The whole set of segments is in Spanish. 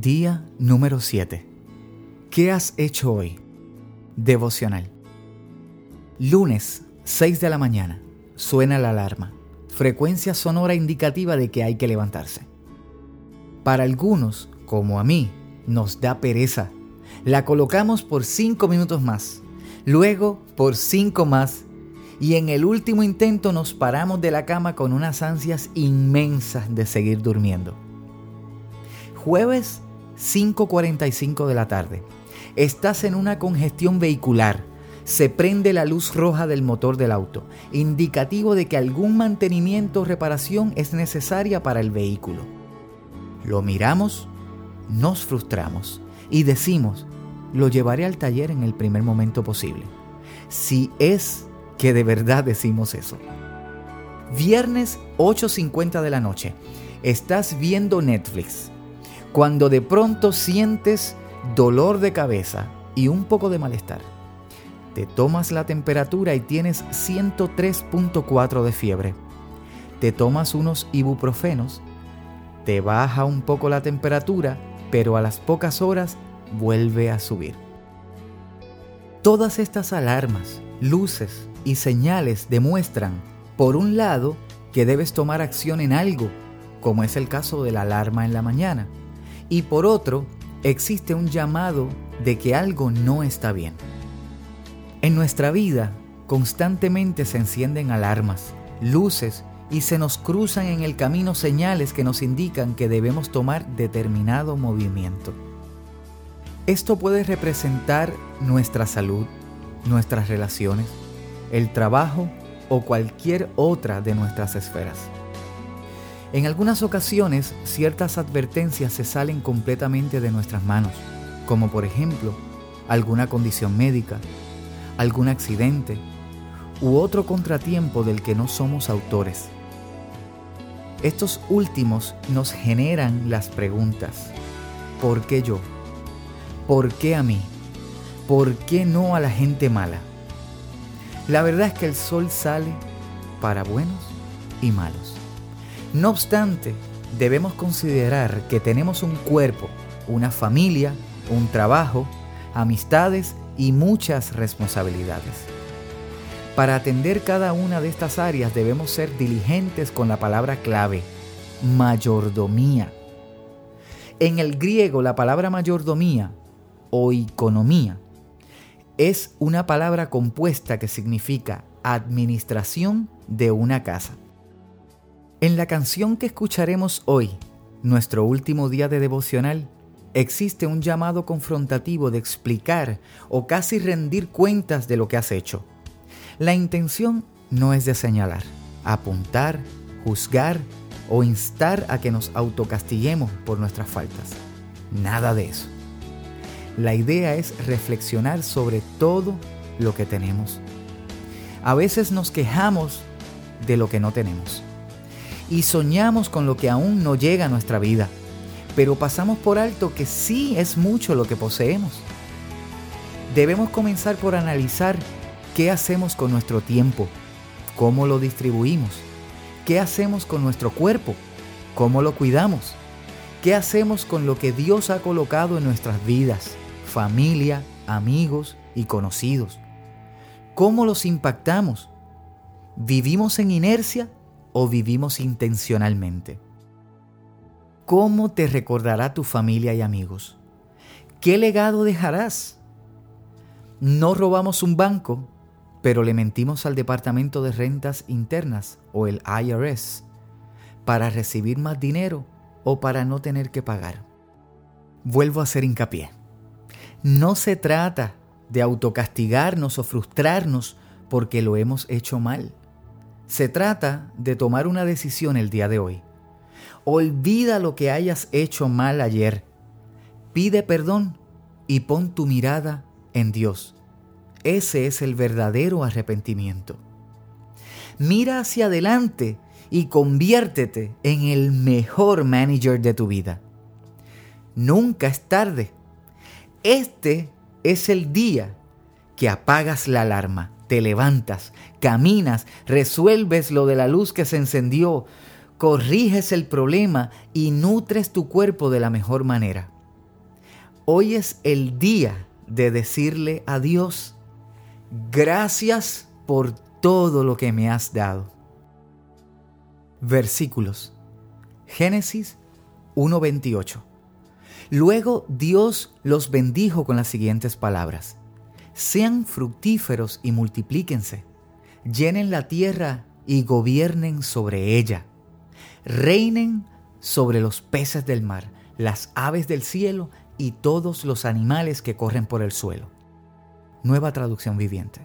Día número 7. ¿Qué has hecho hoy? Devocional. Lunes, 6 de la mañana. Suena la alarma. Frecuencia sonora indicativa de que hay que levantarse. Para algunos, como a mí, nos da pereza. La colocamos por 5 minutos más, luego por 5 más y en el último intento nos paramos de la cama con unas ansias inmensas de seguir durmiendo. Jueves 5.45 de la tarde. Estás en una congestión vehicular. Se prende la luz roja del motor del auto, indicativo de que algún mantenimiento o reparación es necesaria para el vehículo. Lo miramos, nos frustramos y decimos, lo llevaré al taller en el primer momento posible. Si es que de verdad decimos eso. Viernes 8.50 de la noche. Estás viendo Netflix. Cuando de pronto sientes dolor de cabeza y un poco de malestar. Te tomas la temperatura y tienes 103.4 de fiebre. Te tomas unos ibuprofenos. Te baja un poco la temperatura, pero a las pocas horas vuelve a subir. Todas estas alarmas, luces, y señales demuestran, por un lado, que debes tomar acción en algo, como es el caso de la alarma en la mañana, y por otro, existe un llamado de que algo no está bien. En nuestra vida, constantemente se encienden alarmas, luces y se nos cruzan en el camino señales que nos indican que debemos tomar determinado movimiento. Esto puede representar nuestra salud, nuestras relaciones, el trabajo o cualquier otra de nuestras esferas. En algunas ocasiones ciertas advertencias se salen completamente de nuestras manos, como por ejemplo alguna condición médica, algún accidente u otro contratiempo del que no somos autores. Estos últimos nos generan las preguntas, ¿por qué yo? ¿Por qué a mí? ¿Por qué no a la gente mala? La verdad es que el sol sale para buenos y malos. No obstante, debemos considerar que tenemos un cuerpo, una familia, un trabajo, amistades y muchas responsabilidades. Para atender cada una de estas áreas debemos ser diligentes con la palabra clave, mayordomía. En el griego la palabra mayordomía o economía es una palabra compuesta que significa administración de una casa. En la canción que escucharemos hoy, nuestro último día de devocional, existe un llamado confrontativo de explicar o casi rendir cuentas de lo que has hecho. La intención no es de señalar, apuntar, juzgar o instar a que nos autocastiguemos por nuestras faltas. Nada de eso. La idea es reflexionar sobre todo lo que tenemos. A veces nos quejamos de lo que no tenemos y soñamos con lo que aún no llega a nuestra vida, pero pasamos por alto que sí es mucho lo que poseemos. Debemos comenzar por analizar qué hacemos con nuestro tiempo, cómo lo distribuimos, qué hacemos con nuestro cuerpo, cómo lo cuidamos, qué hacemos con lo que Dios ha colocado en nuestras vidas familia, amigos y conocidos. ¿Cómo los impactamos? ¿Vivimos en inercia o vivimos intencionalmente? ¿Cómo te recordará tu familia y amigos? ¿Qué legado dejarás? No robamos un banco, pero le mentimos al Departamento de Rentas Internas o el IRS para recibir más dinero o para no tener que pagar. Vuelvo a hacer hincapié. No se trata de autocastigarnos o frustrarnos porque lo hemos hecho mal. Se trata de tomar una decisión el día de hoy. Olvida lo que hayas hecho mal ayer. Pide perdón y pon tu mirada en Dios. Ese es el verdadero arrepentimiento. Mira hacia adelante y conviértete en el mejor manager de tu vida. Nunca es tarde este es el día que apagas la alarma, te levantas, caminas, resuelves lo de la luz que se encendió, corriges el problema y nutres tu cuerpo de la mejor manera. Hoy es el día de decirle a Dios, gracias por todo lo que me has dado. Versículos. Génesis 1.28. Luego Dios los bendijo con las siguientes palabras. Sean fructíferos y multiplíquense. Llenen la tierra y gobiernen sobre ella. Reinen sobre los peces del mar, las aves del cielo y todos los animales que corren por el suelo. Nueva traducción viviente.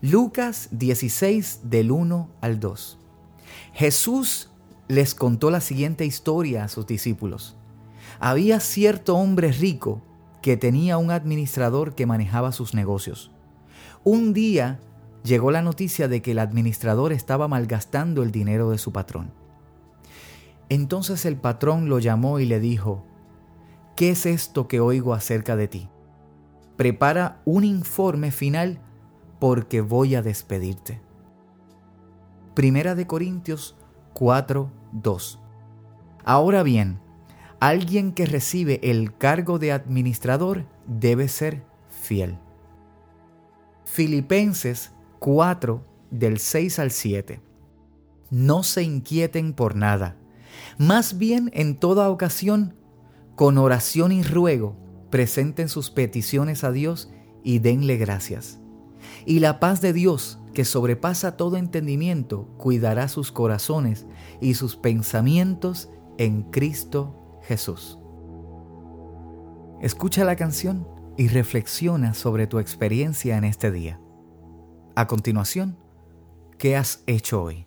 Lucas 16 del 1 al 2. Jesús les contó la siguiente historia a sus discípulos. Había cierto hombre rico que tenía un administrador que manejaba sus negocios. Un día llegó la noticia de que el administrador estaba malgastando el dinero de su patrón. Entonces el patrón lo llamó y le dijo, ¿qué es esto que oigo acerca de ti? Prepara un informe final porque voy a despedirte. Primera de Corintios 4, 2. Ahora bien, alguien que recibe el cargo de administrador debe ser fiel. Filipenses 4 del 6 al 7. No se inquieten por nada, más bien en toda ocasión, con oración y ruego, presenten sus peticiones a Dios y denle gracias. Y la paz de Dios, que sobrepasa todo entendimiento, cuidará sus corazones y sus pensamientos en Cristo Jesús. Escucha la canción y reflexiona sobre tu experiencia en este día. A continuación, ¿qué has hecho hoy?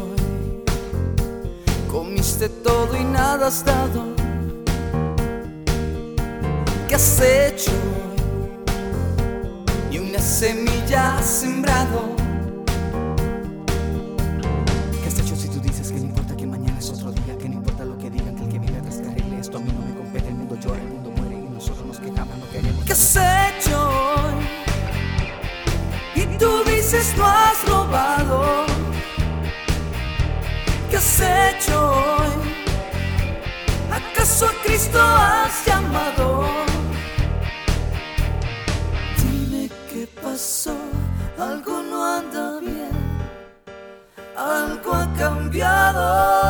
Comiste todo y nada has dado. ¿Qué has hecho? Ni una semilla has sembrado. ¿Qué has hecho si tú dices que no importa que mañana es otro día? Que no importa lo que digan, que el que viene atrás arregle esto a mí no me compete. El mundo llora, el mundo muere y nosotros nos quejamos, no queremos. ¿Qué has hecho? Y tú dices no has robado has hecho Cristo has llamado? Dime qué pasó, algo no anda bien, algo ha cambiado.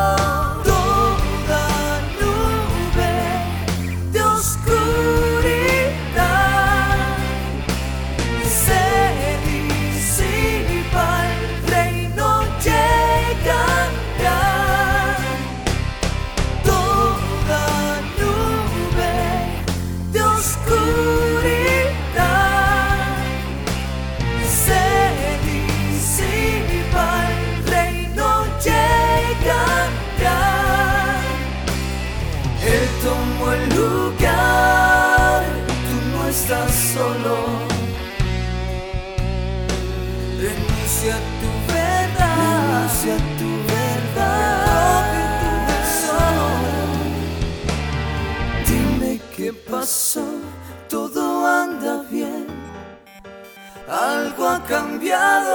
estás solo. Renuncia a tu verdad. Renuncia a tu verdad. Solo. Dime qué pasó. Todo anda bien. Algo ha cambiado.